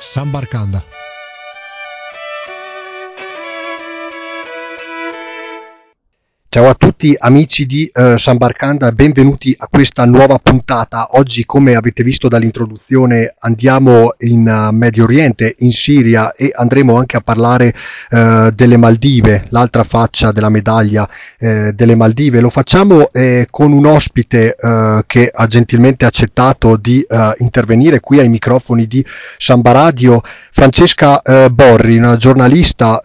Sambarkanda. Ciao a tutti amici di uh, San Barcanda, benvenuti a questa nuova puntata. Oggi, come avete visto dall'introduzione, andiamo in uh, Medio Oriente, in Siria e andremo anche a parlare uh, delle Maldive, l'altra faccia della medaglia delle Maldive. Lo facciamo eh, con un ospite che ha gentilmente accettato di intervenire qui ai microfoni di Samba Radio, Francesca Borri, una giornalista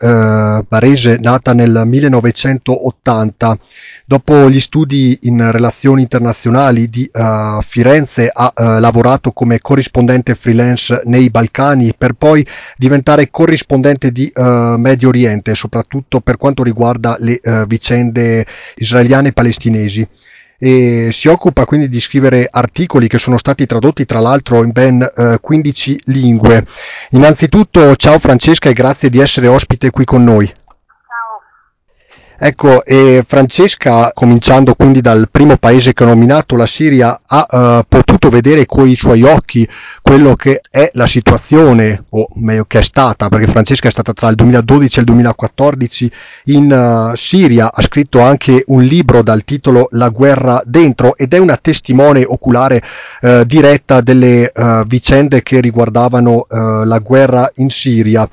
barese nata nel 1980 90. Dopo gli studi in relazioni internazionali di uh, Firenze ha uh, lavorato come corrispondente freelance nei Balcani per poi diventare corrispondente di uh, Medio Oriente, soprattutto per quanto riguarda le vicende israeliane e palestinesi e si occupa quindi di scrivere articoli che sono stati tradotti tra l'altro in ben eh, 15 lingue. Innanzitutto ciao Francesca e grazie di essere ospite qui con noi. Ecco, e Francesca, cominciando quindi dal primo paese che ho nominato, la Siria, ha uh, potuto vedere con i suoi occhi quello che è la situazione, o meglio che è stata, perché Francesca è stata tra il 2012 e il 2014 in uh, Siria, ha scritto anche un libro dal titolo La guerra dentro ed è una testimone oculare uh, diretta delle vicende che riguardavano la guerra in Siria.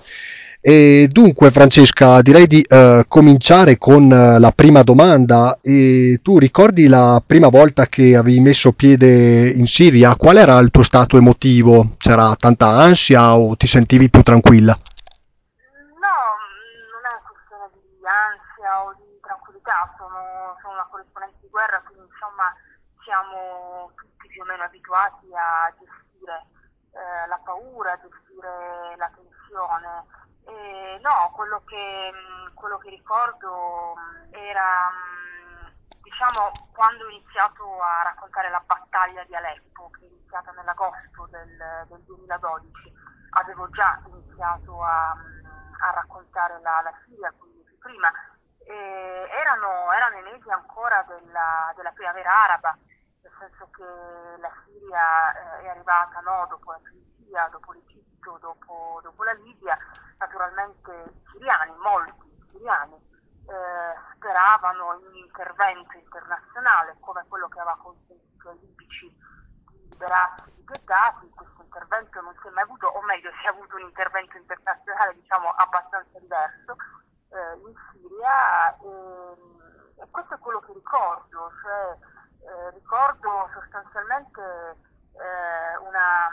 E dunque, Francesca, direi di uh, cominciare con uh, la prima domanda. E tu ricordi la prima volta che avevi messo piede in Siria? Qual era il tuo stato emotivo? C'era tanta ansia o ti sentivi più tranquilla? No, non è una questione di ansia o di tranquillità, sono, sono una corrispondente di guerra, quindi insomma siamo tutti più o meno abituati a gestire eh, la paura, a gestire la tensione eh, no, quello che, mm, quello che, ricordo mm, era, mm, diciamo, quando ho iniziato a raccontare la battaglia di Aleppo, che è iniziata nell'agosto del, del 2012. Avevo già iniziato a, a raccontare la, la Siria, quindi prima. E erano, erano i mesi ancora della, della primavera araba, nel senso che la Siria eh, è arrivata no, dopo la Tunisia, dopo l'Egitto, dopo, dopo la Libia naturalmente siriani, molti siriani, eh, speravano in un intervento internazionale come quello che aveva consentito ai libici di liberarsi di Gheddafi. Questo intervento non si è mai avuto, o meglio si è avuto un intervento internazionale diciamo abbastanza diverso eh, in Siria e, e, questo è quello che ricordo, cioè, eh, ricordo sostanzialmente eh, una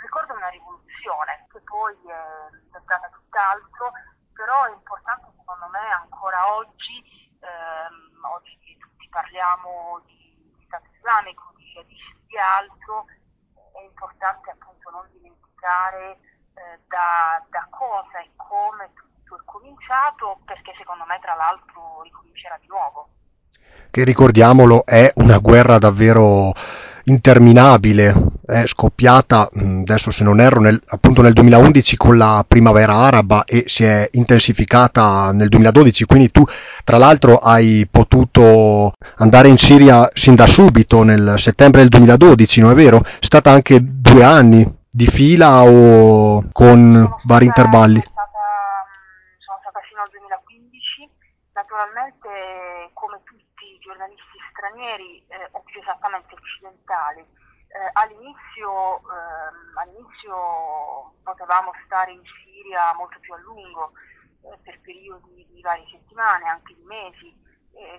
ricordo una rivoluzione che poi è diventata tutt'altro, però è importante secondo me ancora oggi, ehm, oggi che tutti parliamo di, di Stato islamico, di jihadisti di altro, è importante appunto non dimenticare eh, da, da cosa e come tutto è cominciato, perché secondo me tra l'altro ricomincerà di nuovo. Che ricordiamolo è una guerra davvero interminabile, è scoppiata adesso se non erro nel, appunto nel 2011 con la primavera araba e si è intensificata nel 2012 quindi tu tra l'altro hai potuto andare in Siria sin da subito nel settembre del 2012 non è vero? è stata anche due anni di fila o con vari intervalli? sono stata fino al 2015 naturalmente come tutti i giornalisti stranieri eh, o più esattamente occidentali. Eh, all'inizio, ehm, all'inizio, potevamo stare in Siria molto più a lungo, eh, per periodi di varie settimane, anche di mesi.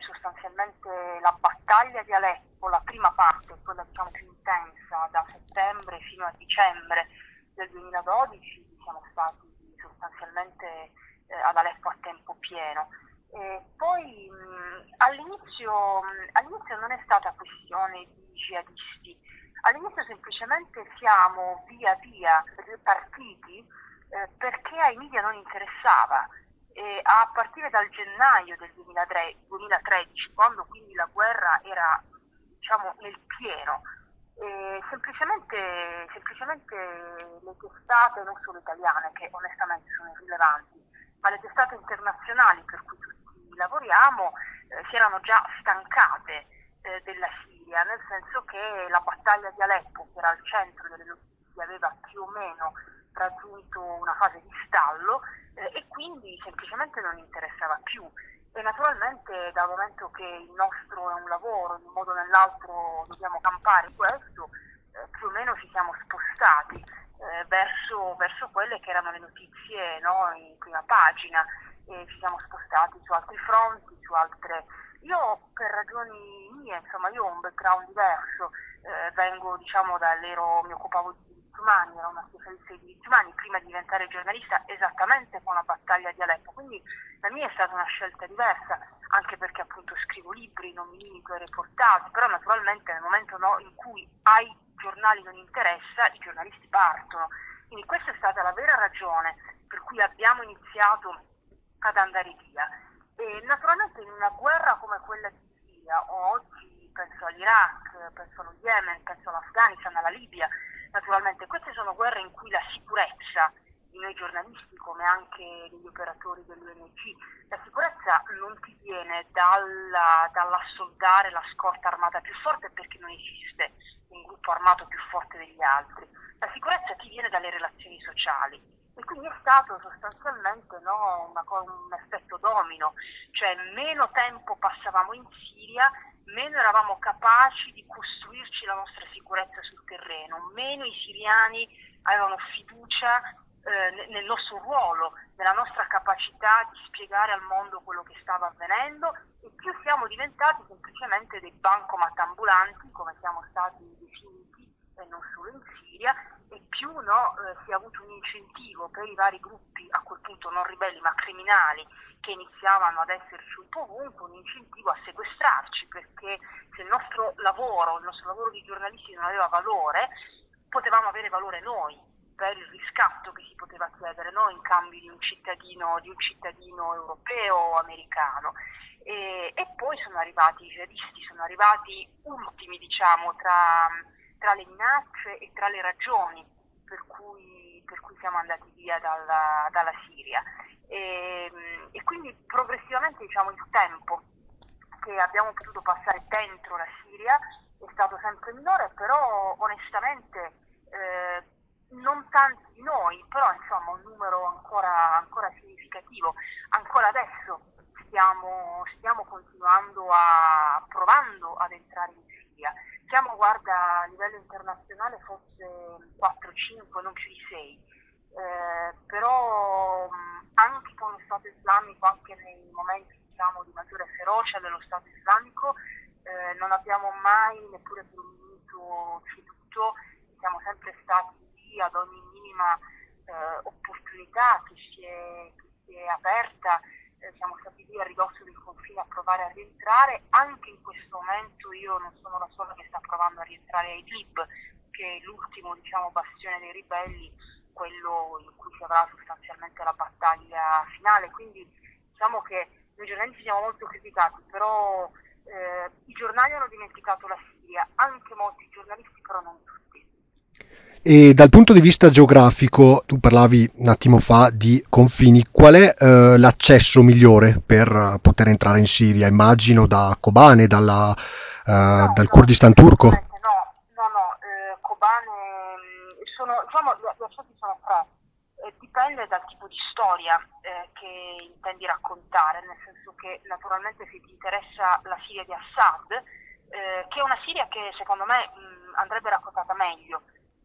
Sostanzialmente la battaglia di Aleppo, la prima parte, quella diciamo più intensa, da settembre fino a dicembre del 2012, siamo stati sostanzialmente eh, ad Aleppo a tempo pieno. E poi mh, all'inizio, mh, all'inizio, non è stata questione di jihadisti, all'inizio semplicemente siamo via via partiti eh, perché ai media non interessava. E a partire dal gennaio del 2003, 2013, quando quindi la guerra era diciamo, nel pieno, e semplicemente, semplicemente le testate, non solo italiane, che onestamente sono irrilevanti, ma le testate internazionali per cui tutti lavoriamo eh, si erano già stancate eh, della Siria, nel senso che la battaglia di Aleppo, che era al centro delle notizie, aveva più o meno raggiunto una fase di stallo eh, e quindi semplicemente non interessava più. E naturalmente dal momento che il nostro è un lavoro, in un modo o nell'altro dobbiamo campare questo, eh, più o meno ci siamo spostati eh, verso, verso, quelle che erano le notizie no, in prima pagina e ci siamo spostati su altri fronti, su altre... Io per ragioni mie, insomma, io ho un background diverso, eh, vengo diciamo dall'ero, mi occupavo di diritti umani, ero una specialista di umani prima di diventare giornalista esattamente con la battaglia di Aleppo, quindi la mia è stata una scelta diversa, anche perché appunto scrivo libri, non mi limito ai reportage, però naturalmente nel momento no, in cui ai giornali non interessa, i giornalisti partono. Quindi questa è stata la vera ragione per cui abbiamo iniziato ad andare via. E naturalmente in una guerra come quella di Siria, oggi penso all'Iraq, penso allo Yemen, penso all'Afghanistan, alla Libia, naturalmente queste sono guerre in cui la sicurezza di noi giornalisti come anche degli operatori dell'UNG, la sicurezza non ti viene dalla, dall'assoldare la scorta armata più forte perché non esiste un gruppo armato più forte degli altri, la sicurezza ti viene dalle relazioni sociali. E quindi è stato sostanzialmente no, una, un effetto domino, cioè meno tempo passavamo in Siria, meno eravamo capaci di costruirci la nostra sicurezza sul terreno, meno i siriani avevano fiducia eh, nel nostro ruolo, nella nostra capacità di spiegare al mondo quello che stava avvenendo e più siamo diventati semplicemente dei bancomat ambulanti, come siamo stati definiti, e non solo in Siria, e più no, eh, si è avuto un incentivo per i vari gruppi, a quel punto non ribelli ma criminali, che iniziavano ad esserci un po' ovunque, un incentivo a sequestrarci, perché se il nostro lavoro, il nostro lavoro di giornalisti non aveva valore, potevamo avere valore noi per il riscatto che si poteva chiedere no? in cambio di un cittadino, di un cittadino europeo o americano. E, e, poi sono arrivati i jihadisti, sono arrivati ultimi diciamo, tra, tra, le minacce e tra le ragioni per cui, per cui siamo andati via dalla, dalla Siria. E, e, quindi progressivamente diciamo, il tempo che abbiamo potuto passare dentro la Siria è stato sempre minore, però onestamente eh, non tanti di noi, però insomma un numero ancora, ancora significativo. Ancora adesso stiamo, stiamo, continuando a provando ad entrare in Siria. Siamo, guarda, a livello internazionale forse 4-5, non più di 6. Eh, però anche con lo Stato islamico, anche nei momenti diciamo, di maggiore ferocia dello Stato islamico, eh, non abbiamo mai neppure per un minuto ceduto, siamo sempre stati ad ogni minima eh, opportunità che si è, che si è aperta, eh, siamo stati lì a ridosso del confine a provare a rientrare, anche in questo momento io non sono la sola che sta provando a rientrare a Idlib, che è l'ultimo diciamo, bastione dei ribelli, quello in cui si avrà sostanzialmente la battaglia finale, quindi diciamo che noi giornalisti siamo molto criticati, però eh, i giornali hanno dimenticato la Siria, anche molti giornalisti, però non tutti. E dal punto di vista geografico, tu parlavi un attimo fa di confini, qual è eh, l'accesso migliore per poter entrare in Siria? Immagino da Kobane, dalla, eh, no, dal no, Kurdistan turco? No, no, no, eh, Kobane, sono, diciamo, gli accessi sono tre, eh, dipende dal tipo di storia eh, che intendi raccontare, nel senso che naturalmente se ti interessa la Siria di Assad, eh, che è una Siria che secondo me mh, andrebbe raccontata meglio,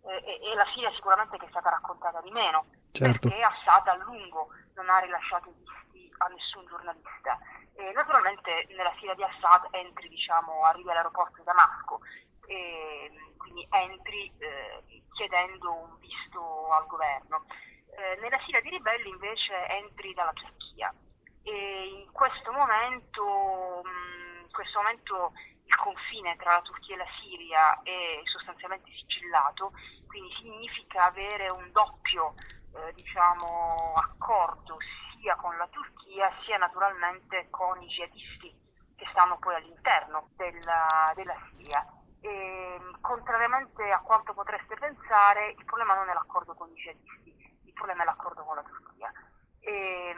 e, e, la Siria sicuramente che è stata raccontata di meno, certo. perché Assad a lungo non ha rilasciato i visti a nessun giornalista. E naturalmente nella Siria di Assad entri, diciamo, arrivi all'aeroporto di Damasco, e quindi entri eh, chiedendo un visto al governo. Eh, nella Siria di ribelli invece entri dalla Turchia e in questo momento, mh, in questo momento il confine tra la Turchia e la Siria è sostanzialmente sigillato, quindi significa avere un doppio eh, diciamo, accordo sia con la Turchia sia naturalmente con i jihadisti che stanno poi all'interno della, della Siria. E, contrariamente a quanto potreste pensare, il problema non è l'accordo con i jihadisti, il problema è l'accordo con la Turchia, e,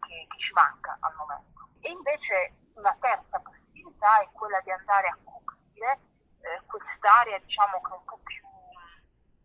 che, che ci manca al momento. E invece una terza possibilità è quella di andare a coprire eh, quest'area diciamo che è un po' più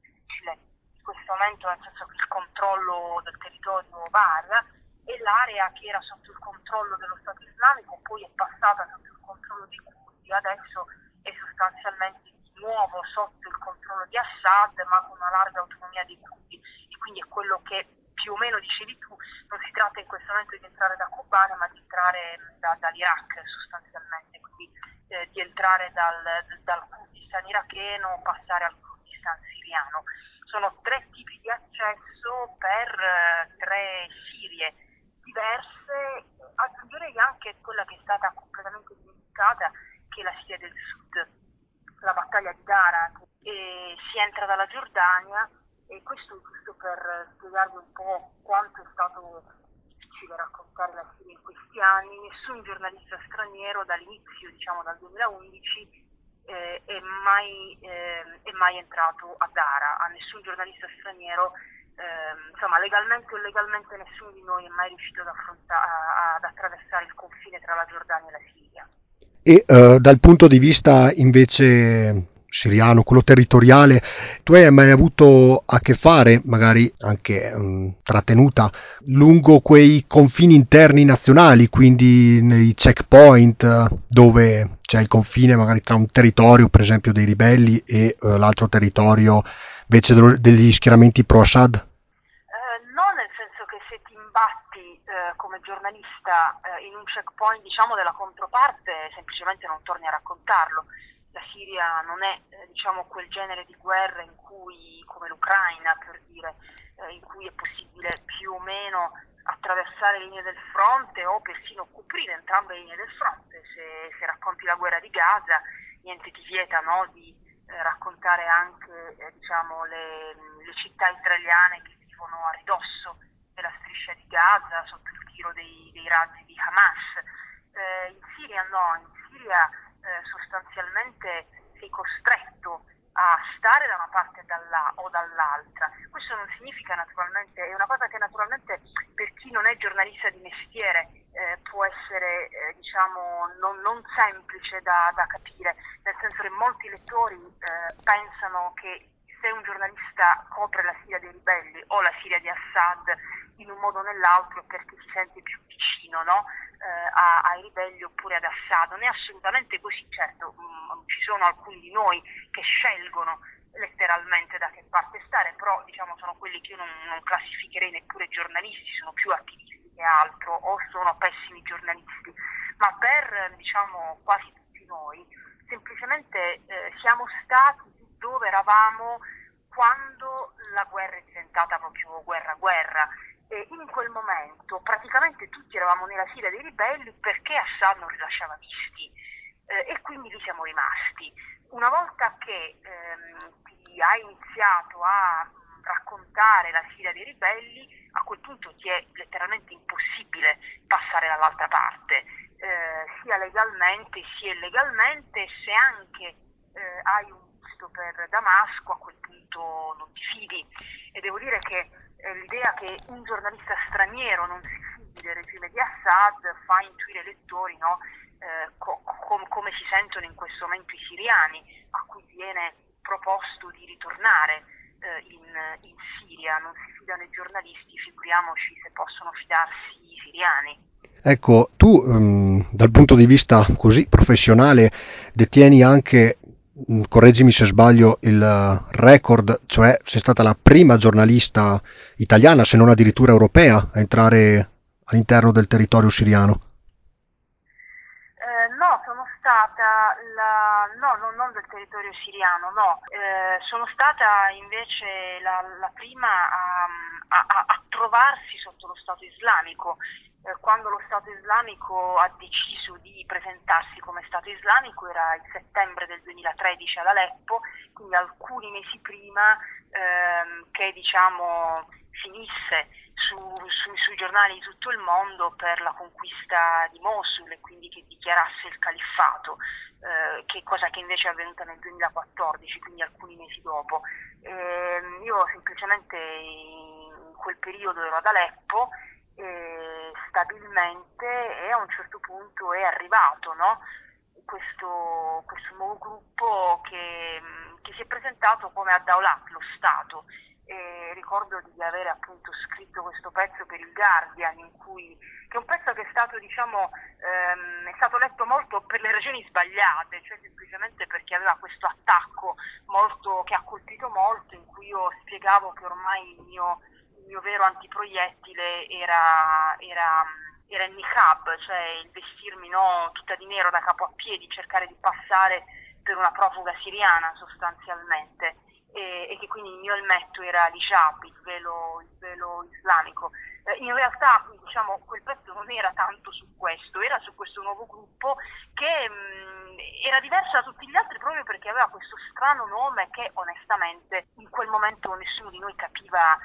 difficile. Questo momento, nel senso che il controllo del territorio varia e l'area che era sotto il controllo dello Stato islamico poi è passata sotto il controllo dei curdi, adesso è sostanzialmente di nuovo sotto il controllo di Assad ma con una larga autonomia dei curdi e quindi è quello che più o meno dicevi tu, non si tratta in questo momento di entrare da Kobane ma di entrare da, dall'Iraq sostanzialmente, quindi eh, di entrare dal, dal Kurdistan iracheno, passare al Kurdistan siriano. Sono tre tipi di accesso per eh, tre Sirie diverse, aggiungerei anche quella che è stata completamente dimenticata, che è la Siria del Sud, la battaglia di Dara, e si entra dalla Giordania e questo è giusto per spiegarvi un po' quanto è stato difficile raccontare la Siria questi anni. Nessun giornalista straniero dall'inizio, diciamo dal 2011, eh, è, mai, eh, è, mai, entrato a Dara, a nessun giornalista straniero, eh, insomma legalmente o illegalmente nessuno di noi è mai riuscito ad, ad attraversare il confine tra la Giordania e la Siria. E uh, dal punto di vista invece siriano, quello territoriale, tu hai mai avuto a che fare, magari anche um, trattenuta, lungo quei confini interni nazionali, quindi nei checkpoint dove c'è il confine magari tra un territorio, per esempio dei ribelli, e uh, l'altro territorio invece degli schieramenti pro-Assad? No, nel senso che se ti imbatti uh, come giornalista in un checkpoint diciamo della controparte, semplicemente non torni a raccontarlo la Siria non è eh, diciamo, quel genere di guerra in cui, come l'Ucraina per dire, eh, in cui è possibile più o meno attraversare le linee del fronte o persino coprire entrambe le linee del fronte. Se, se racconti la guerra di Gaza, niente ti vieta no, di eh, raccontare anche eh, diciamo, le, le, città israeliane che vivono a ridosso della striscia di Gaza sotto il tiro dei, dei razzi di Hamas. Eh, in Siria no, in Siria eh, sostanzialmente sei costretto a stare da una parte dalla, o dall'altra. Questo non significa naturalmente, è una cosa che naturalmente per chi non è giornalista di mestiere eh, può essere eh, diciamo non, non semplice da, da, capire, nel senso che molti lettori eh, pensano che se un giornalista copre la Siria dei ribelli o la Siria di Assad in un modo o nell'altro perché si sente più vicino no? Eh, ai ribelli oppure ad Assad. Non è assolutamente così, certo mh, mm, ci sono alcuni di noi che scelgono letteralmente da che parte stare, però diciamo, sono quelli che io non, non classificherei neppure giornalisti, sono più attivisti che altro o sono pessimi giornalisti, ma per diciamo, quasi tutti noi semplicemente eh, siamo stati dove eravamo quando la guerra è diventata proprio guerra-guerra e in quel momento praticamente tutti eravamo nella fila dei ribelli perché Assad non rilasciava visti eh, e quindi lì siamo rimasti. Una volta che ehm, ti hai iniziato a raccontare la fila dei ribelli, a quel punto ti è letteralmente impossibile passare dall'altra parte, eh, sia legalmente sia illegalmente, se anche eh, hai un visto per Damasco, a quel punto non ti fidi. E devo dire che l'idea che un giornalista straniero non si fidi del regime di Assad fa intuire ai lettori no, eh, co- com- come si sentono in questo momento i siriani, a cui viene proposto di ritornare eh, in, in, Siria. Non si fidano i giornalisti, figuriamoci se possono fidarsi i siriani. Ecco, tu um, dal punto di vista così professionale detieni anche correggimi se sbaglio, il record, cioè sei stata la prima giornalista italiana, se non addirittura europea, a entrare all'interno del territorio siriano. Eh, no, sono stata la, no, no, non del territorio siriano, no, eh, sono stata invece la, la prima a, a, a, trovarsi sotto lo Stato islamico eh, quando lo Stato islamico ha deciso di presentarsi come Stato islamico era il settembre del 2013 ad Aleppo, quindi alcuni mesi prima ehm, che diciamo, finisse su, su, sui giornali di tutto il mondo per la conquista di Mosul e quindi che dichiarasse il califfato, eh, che cosa che invece è avvenuta nel 2014, quindi alcuni mesi dopo. Eh, io semplicemente in quel periodo ero ad Aleppo eh, stabilmente e a un certo punto è arrivato no? questo, questo, nuovo gruppo che, che, si è presentato come Ad Daulat, lo Stato, e ricordo di avere appunto scritto questo pezzo per il Guardian cui, che è un pezzo che è stato, diciamo, ehm, è stato letto molto per le ragioni sbagliate, cioè semplicemente perché aveva questo attacco molto, che ha colpito molto in cui io spiegavo che ormai il mio, il mio vero antiproiettile era, era era il niqab, cioè il vestirmi no, tutta di nero da capo a piedi, cercare di passare per una profuga siriana sostanzialmente e, e che quindi il mio elmetto era l'hijab, il velo, il velo islamico. Eh, in realtà diciamo, quel pezzo non era tanto su questo, era su questo nuovo gruppo che mh, era diverso da tutti gli altri proprio perché aveva questo strano nome che onestamente in quel momento nessuno di noi capiva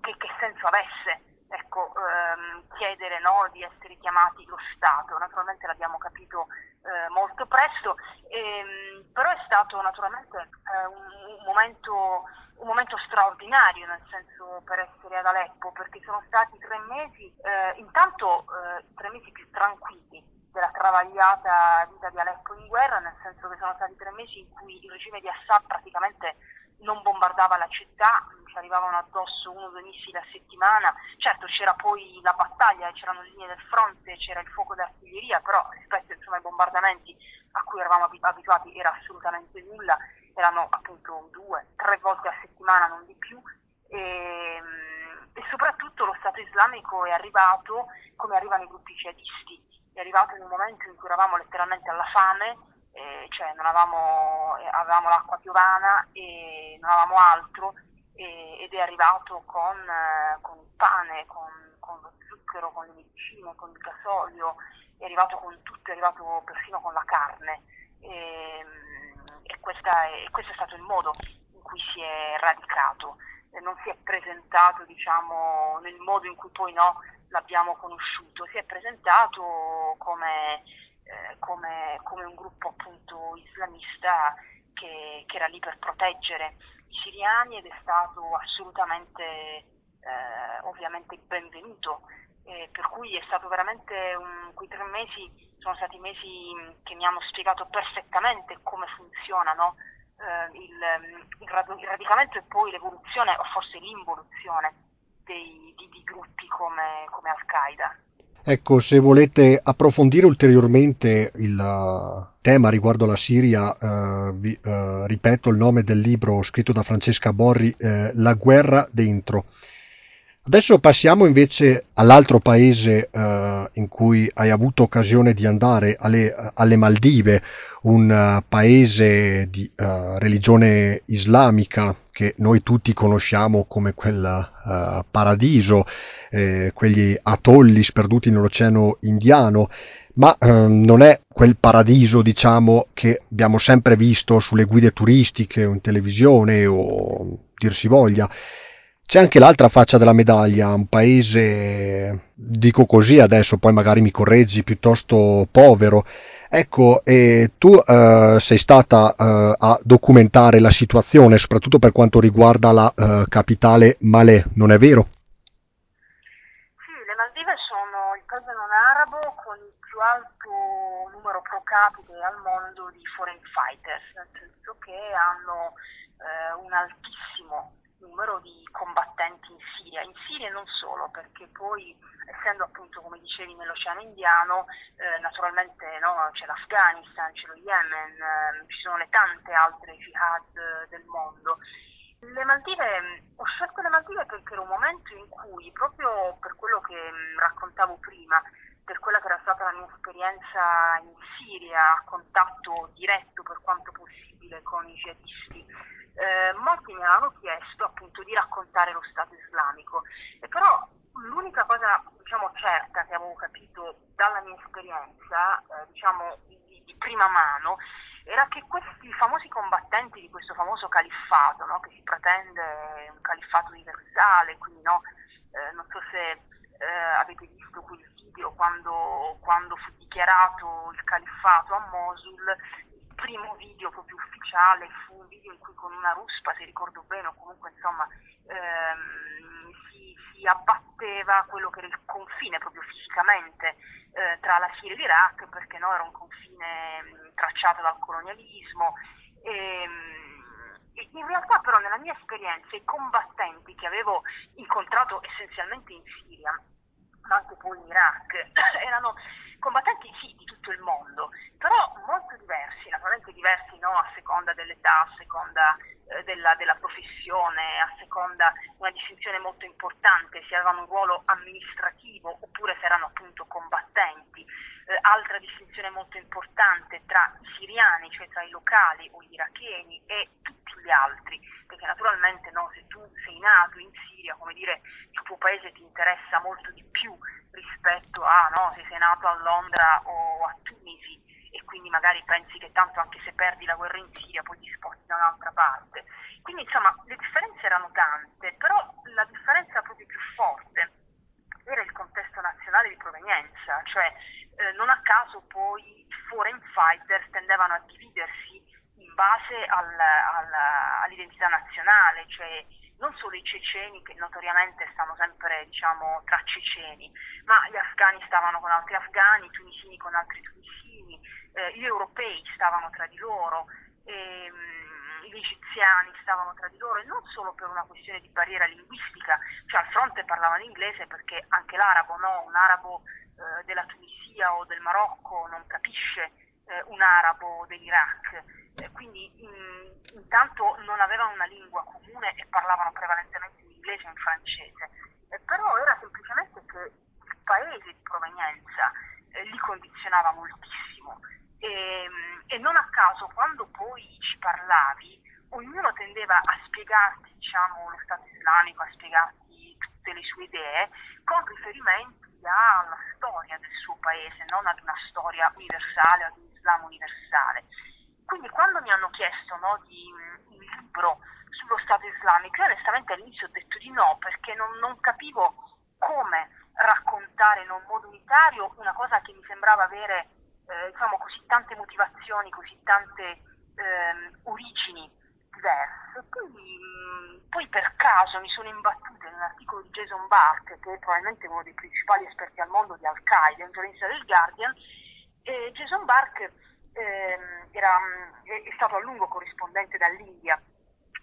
che, che senso avesse ecco, ehm, chiedere no, di essere chiamati lo Stato. Naturalmente l'abbiamo capito eh, molto presto, ehm, però è stato naturalmente eh, un, un, momento, un, momento, straordinario, nel senso per essere ad Aleppo, perché sono stati tre mesi, eh, intanto eh, tre mesi più tranquilli della travagliata vita di Aleppo in guerra, nel senso che sono stati tre mesi in cui il regime di Assad praticamente non bombardava la città, ci arrivavano addosso uno o due missili a settimana, certo c'era poi la battaglia, c'erano le linee del fronte, c'era il fuoco d'artiglieria, però rispetto insomma, ai bombardamenti a cui eravamo abituati era assolutamente nulla, erano appunto due, tre volte a settimana, non di più, e, e soprattutto lo Stato islamico è arrivato come arrivano i gruppi jihadisti, è arrivato in un momento in cui eravamo letteralmente alla fame, eh, cioè non avevamo, eh, avevamo l'acqua piovana e non avevamo altro e, ed è arrivato con, eh, con il pane, con, con, lo zucchero, con le medicine, con il gasolio, è arrivato con tutto, è arrivato persino con la carne. E, e, è, questo è stato il modo in cui si è radicato, non si è presentato diciamo, nel modo in cui poi no, l'abbiamo conosciuto, si è presentato come eh, come, come, un gruppo appunto islamista che, che, era lì per proteggere i siriani ed è stato assolutamente eh, ovviamente benvenuto. Eh, per cui è stato veramente un, quei tre mesi sono stati mesi che mi hanno spiegato perfettamente come funziona no? eh, il, il, radicamento e poi l'evoluzione o forse l'involuzione dei, di, di gruppi come, come Al-Qaeda. Ecco, se volete approfondire ulteriormente il uh, tema riguardo la Siria, uh, vi, uh, ripeto il nome del libro scritto da Francesca Borri, La guerra dentro. Adesso passiamo invece all'altro paese in cui hai avuto occasione di andare, alle, alle Maldive, un paese di religione islamica che noi tutti conosciamo come quel paradiso eh, quegli atolli sperduti nell'oceano indiano, ma ehm, non è quel paradiso, diciamo, che abbiamo sempre visto sulle guide turistiche o in televisione o dir si voglia. C'è anche l'altra faccia della medaglia, un paese, dico così adesso, poi magari mi correggi, piuttosto povero. Ecco, e tu eh, sei stata eh, a documentare la situazione, soprattutto per quanto riguarda la eh, capitale Malé, non è vero? paese non arabo con il più alto numero pro capite al mondo di foreign fighters, nel senso che hanno eh, un altissimo numero di combattenti in Siria, in Siria e non solo, perché poi essendo appunto come dicevi nell'Oceano Indiano, eh, naturalmente no, c'è l'Afghanistan, c'è lo Yemen, eh, ci sono le tante altre jihad del mondo. Le Maldive, ho scelto le Maldive perché era un momento in cui, proprio per quello che raccontavo prima, per quella che era stata la mia esperienza in Siria, a contatto diretto per quanto possibile con i jihadisti, eh, molti mi avevano chiesto appunto di raccontare lo Stato islamico. E però l'unica cosa diciamo, certa che avevo capito dalla mia esperienza, eh, diciamo di, di prima mano, era che questi famosi combattenti di questo famoso califfato, no, che si pretende un califfato universale, quindi no, eh, non so se eh, avete visto quel video quando, quando, fu dichiarato il califfato a Mosul, primo video proprio ufficiale fu un video in cui con una ruspa, se ricordo bene, o comunque insomma ehm, si, si, abbatteva quello che era il confine proprio fisicamente eh, tra la Siria e l'Iraq, perché no, era un confine tracciato dal colonialismo. Ehm, e in realtà però nella mia esperienza i combattenti che avevo incontrato essenzialmente in Siria, ma anche poi in Iraq, erano combattenti sì di tutto il mondo, però molto diversi, naturalmente diversi no, a seconda dell'età, a seconda eh, della, della, professione, a seconda una distinzione molto importante, se avevano un ruolo amministrativo oppure se erano appunto combattenti. Eh, altra distinzione molto importante tra i siriani, cioè tra i locali o gli iracheni e tutti gli altri, perché naturalmente no, se tu sei nato in Siria, come dire, il tuo paese ti interessa molto di più rispetto a no, se sei nato a Londra o a Tunisi e quindi magari pensi che tanto anche se perdi la guerra in Siria poi ti sposti da un'altra parte. Quindi insomma le differenze erano tante, però la differenza proprio più forte era il contesto nazionale di provenienza, cioè eh, non a caso poi i foreign fighters tendevano a dividersi base al, al, all'identità nazionale, cioè non solo i ceceni che notoriamente stanno sempre diciamo, tra ceceni, ma gli afghani stavano con altri afghani, i tunisini con altri tunisini, eh, gli europei stavano tra di loro, ehm, gli egiziani stavano tra di loro e non solo per una questione di barriera linguistica, cioè al fronte parlavano inglese perché anche l'arabo, no? un arabo eh, della Tunisia o del Marocco non capisce eh, un arabo dell'Iraq, quindi in, intanto non avevano una lingua comune e parlavano prevalentemente in inglese e in francese, eh, però era semplicemente che il paese di provenienza eh, li condizionava moltissimo e, e, non a caso quando poi ci parlavi ognuno tendeva a spiegarti diciamo, lo Stato islamico, a spiegarti tutte le sue idee con riferimenti alla storia del suo paese, non ad una storia universale, ad un Islam universale. Quindi quando mi hanno chiesto no, di un libro sullo Stato islamico, io onestamente all'inizio ho detto di no, perché non, non capivo come raccontare in un modo unitario una cosa che mi sembrava avere eh, diciamo, così tante motivazioni, così tante eh, origini diverse. Quindi mh, poi per caso mi sono imbattuta in un articolo di Jason Bark, che è probabilmente uno dei principali esperti al mondo di Al-Qaeda, un giornalista del Guardian, e Jason Bark ehm, era, è, è stato a lungo corrispondente dall'India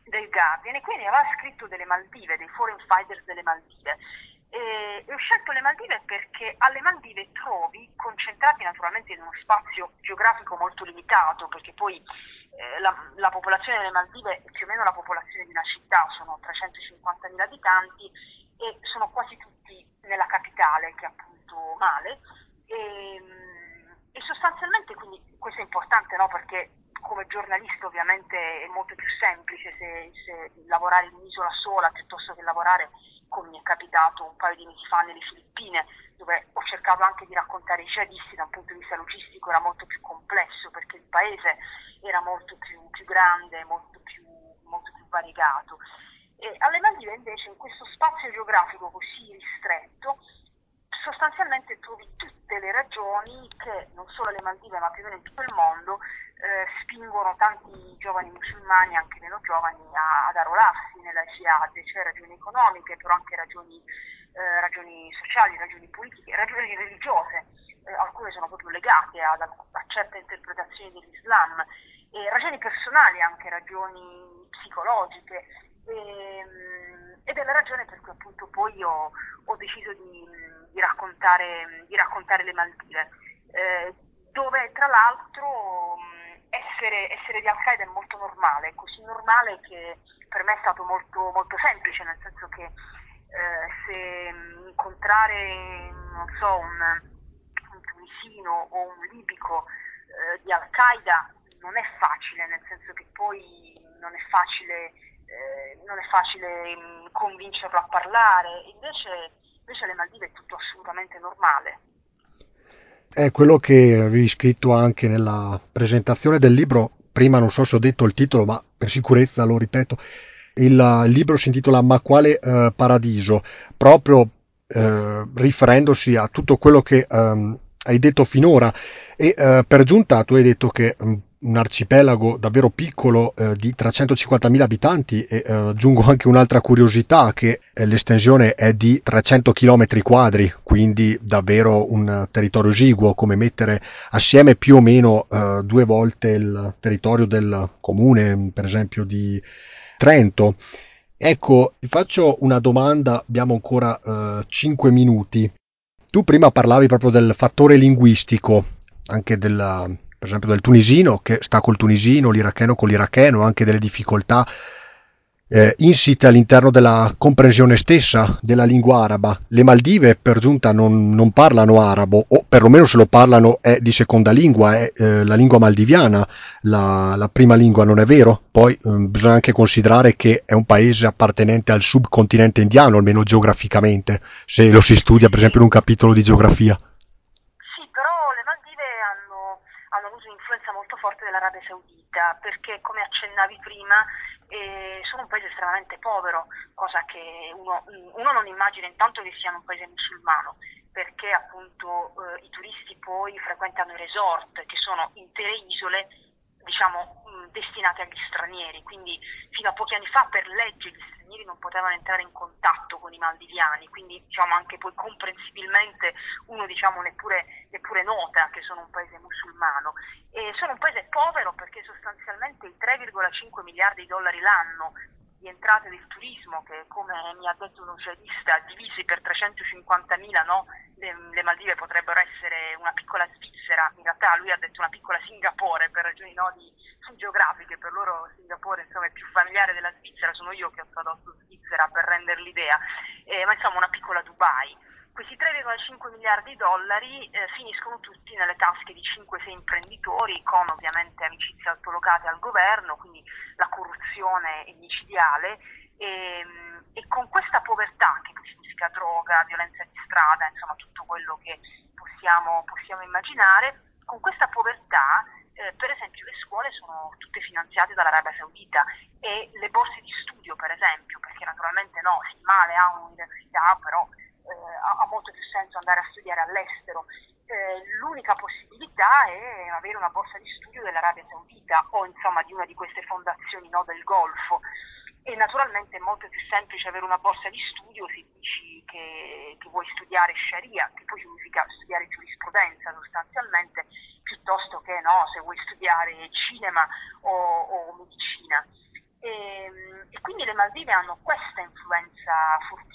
del Guardian e quindi aveva scritto delle Maldive, dei foreign fighters delle Maldive. E, ho scelto le Maldive perché alle Maldive trovi, concentrati naturalmente in uno spazio geografico molto limitato, perché poi eh, la, la, popolazione delle Maldive è più o meno la popolazione di una città, sono 350.000 abitanti e sono quasi tutti nella capitale, che è appunto Male. E, e sostanzialmente quindi questo è importante no? perché come giornalista ovviamente è molto più semplice se, se lavorare in un'isola sola piuttosto che lavorare come mi è capitato un paio di mesi fa nelle Filippine, dove ho cercato anche di raccontare i jihadisti da un punto di vista logistico, era molto più complesso perché il paese era molto più, più grande, molto più, molto più variegato. E alle Maldive invece in questo spazio geografico così ristretto sostanzialmente trovi tutte le ragioni che non solo alle Maldive ma più o meno in tutto il mondo eh, spingono tanti giovani musulmani, anche meno giovani, a, ad arruolarsi nella jihad, cioè ragioni economiche, però anche ragioni, eh, ragioni sociali, ragioni politiche, ragioni religiose, eh, alcune sono proprio legate ad, a certe interpretazioni dell'Islam, ragioni personali, anche ragioni psicologiche. E, ehm, ed è la ragione per cui appunto poi ho, ho deciso di, di, raccontare, di, raccontare, le Maldive, eh, dove tra l'altro essere, essere di Al-Qaeda è molto normale, così normale che per me è stato molto, molto semplice, nel senso che eh, se incontrare, non so, un, un tunisino o un libico eh, di Al-Qaeda non è facile, nel senso che poi non è facile, eh, non è facile mh, convincerlo a parlare, invece, invece alle Maldive è tutto assolutamente normale. È quello che avevi scritto anche nella presentazione del libro. Prima non so se ho detto il titolo, ma per sicurezza lo ripeto. Il, libro si intitola Ma quale eh, paradiso? Proprio eh, riferendosi a tutto quello che ehm, hai detto finora. E eh, per giunta tu hai detto che mm, un arcipelago davvero piccolo eh, di 350.000 abitanti e eh, aggiungo anche un'altra curiosità che eh, l'estensione è di 300 km quadri, quindi davvero un territorio esiguo, come mettere assieme più o meno eh, due volte il territorio del comune, per esempio di Trento. Ecco, ti faccio una domanda, abbiamo ancora uh, 5 minuti. Tu prima parlavi proprio del fattore linguistico, anche della, per esempio del tunisino che sta col tunisino, l'iracheno con l'iracheno, anche delle difficoltà eh, insite all'interno della comprensione stessa della lingua araba. Le Maldive per giunta non, non, parlano arabo, o perlomeno se lo parlano è di seconda lingua, è eh, la lingua maldiviana la, la, prima lingua, non è vero? Poi eh, bisogna anche considerare che è un paese appartenente al subcontinente indiano, almeno geograficamente, se lo si studia per esempio in un capitolo di geografia. Sì, però le Maldive hanno, hanno avuto un'influenza molto forte dell'Arabia Saudita, perché come accennavi prima e sono un paese estremamente povero, cosa che uno, uno, non immagina intanto che siano un paese musulmano, perché appunto eh, i turisti poi frequentano i resort, che sono intere isole diciamo, destinate agli stranieri, quindi fino a pochi anni fa per legge gli stranieri non potevano entrare in contatto con i maldiviani, quindi diciamo, anche poi comprensibilmente uno diciamo, neppure, neppure nota che sono un paese musulmano. E sono un paese povero perché sostanzialmente i 3,5 miliardi di dollari l'anno di entrate del turismo che come mi ha detto un oceanista divisi per 350.000 no? le, le, Maldive potrebbero essere una piccola Svizzera, in realtà lui ha detto una piccola Singapore per ragioni no, di, geografiche, per loro Singapore insomma, è più familiare della Svizzera, sono io che ho tradotto Svizzera per rendere l'idea, eh, ma insomma una piccola Dubai. Questi 3,5 miliardi di dollari eh, finiscono tutti nelle tasche di 5-6 imprenditori con ovviamente amicizie altolocate al governo, quindi la corruzione è micidiale. E, e, con questa povertà che significa droga, violenza di strada, insomma tutto quello che possiamo, possiamo immaginare, con questa povertà eh, per esempio le scuole sono tutte finanziate dall'Arabia Saudita e le borse di studio per esempio, perché naturalmente no, si male a un'università, però eh, ha, molto più senso andare a studiare all'estero. Eh, l'unica possibilità è avere una borsa di studio dell'Arabia Saudita o insomma di una di queste fondazioni no, del Golfo. E naturalmente è molto più semplice avere una borsa di studio se dici che, che vuoi studiare Sharia, che poi significa studiare giurisprudenza sostanzialmente, piuttosto che no, se vuoi studiare cinema o, o medicina. E, e quindi le Maldive hanno questa influenza fortissima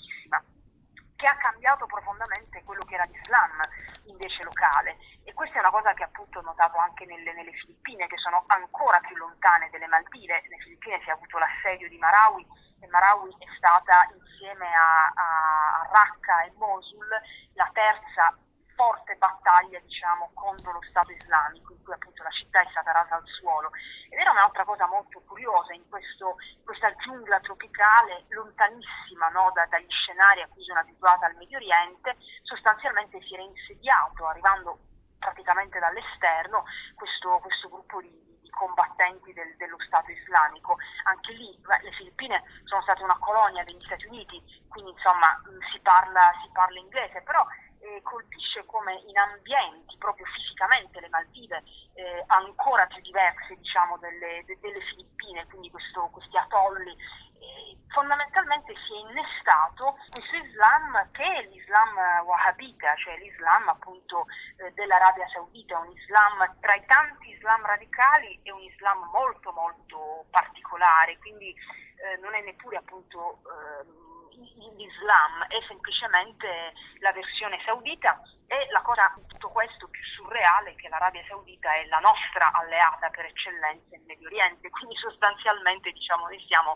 che ha cambiato profondamente quello che era l'Islam invece locale. E questa è una cosa che appunto ho notato anche nelle, nelle Filippine che sono ancora più lontane delle Maldive, nelle Filippine si è avuto l'assedio di Marawi e Marawi è stata insieme a, a, Raqqa e Mosul la terza forte battaglia diciamo, contro lo Stato islamico, in cui appunto la città è stata rasa al suolo. Ed era un'altra cosa molto curiosa in questo, questa giungla tropicale, lontanissima no, da, dagli scenari a cui sono abituata al Medio Oriente, sostanzialmente si era insediato, arrivando praticamente dall'esterno, questo, questo gruppo di, combattenti del, dello Stato islamico. Anche lì beh, le Filippine sono state una colonia degli Stati Uniti, quindi insomma si parla, si parla inglese, però eh, colpisce come in ambienti proprio fisicamente le Maldive eh, ancora più diverse diciamo, delle, de, delle, Filippine, quindi questo, questi atolli, eh, fondamentalmente si è innestato questo Islam che è l'Islam wahhabita, cioè l'Islam appunto eh, dell'Arabia Saudita, un Islam tra i tanti Islam radicali è un Islam molto molto particolare, quindi eh, non è neppure appunto ehm, l'Islam è semplicemente la versione saudita e la cosa in tutto questo più surreale è che l'Arabia Saudita è la nostra alleata per eccellenza in Medio Oriente, quindi sostanzialmente diciamo, noi stiamo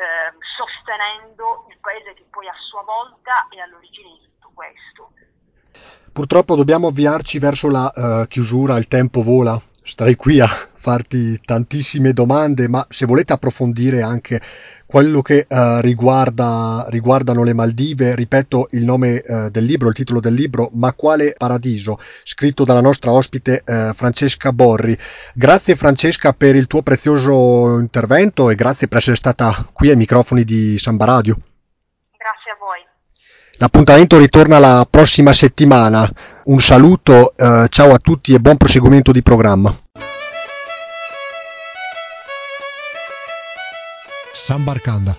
eh, sostenendo il paese che poi a sua volta è all'origine di tutto questo. Purtroppo dobbiamo avviarci verso la uh, chiusura, il tempo vola. Starei qui a farti tantissime domande, ma se volete approfondire anche quello che uh, riguarda, riguardano le Maldive, ripeto il nome uh, del libro, il titolo del libro, Ma quale paradiso, scritto dalla nostra ospite uh, Francesca Borri. Grazie Francesca per il tuo prezioso intervento e grazie per essere stata qui ai microfoni di Samba Radio. Grazie a voi. L'appuntamento ritorna la prossima settimana. Un saluto, ciao a tutti e buon proseguimento di programma. Sambarkanda.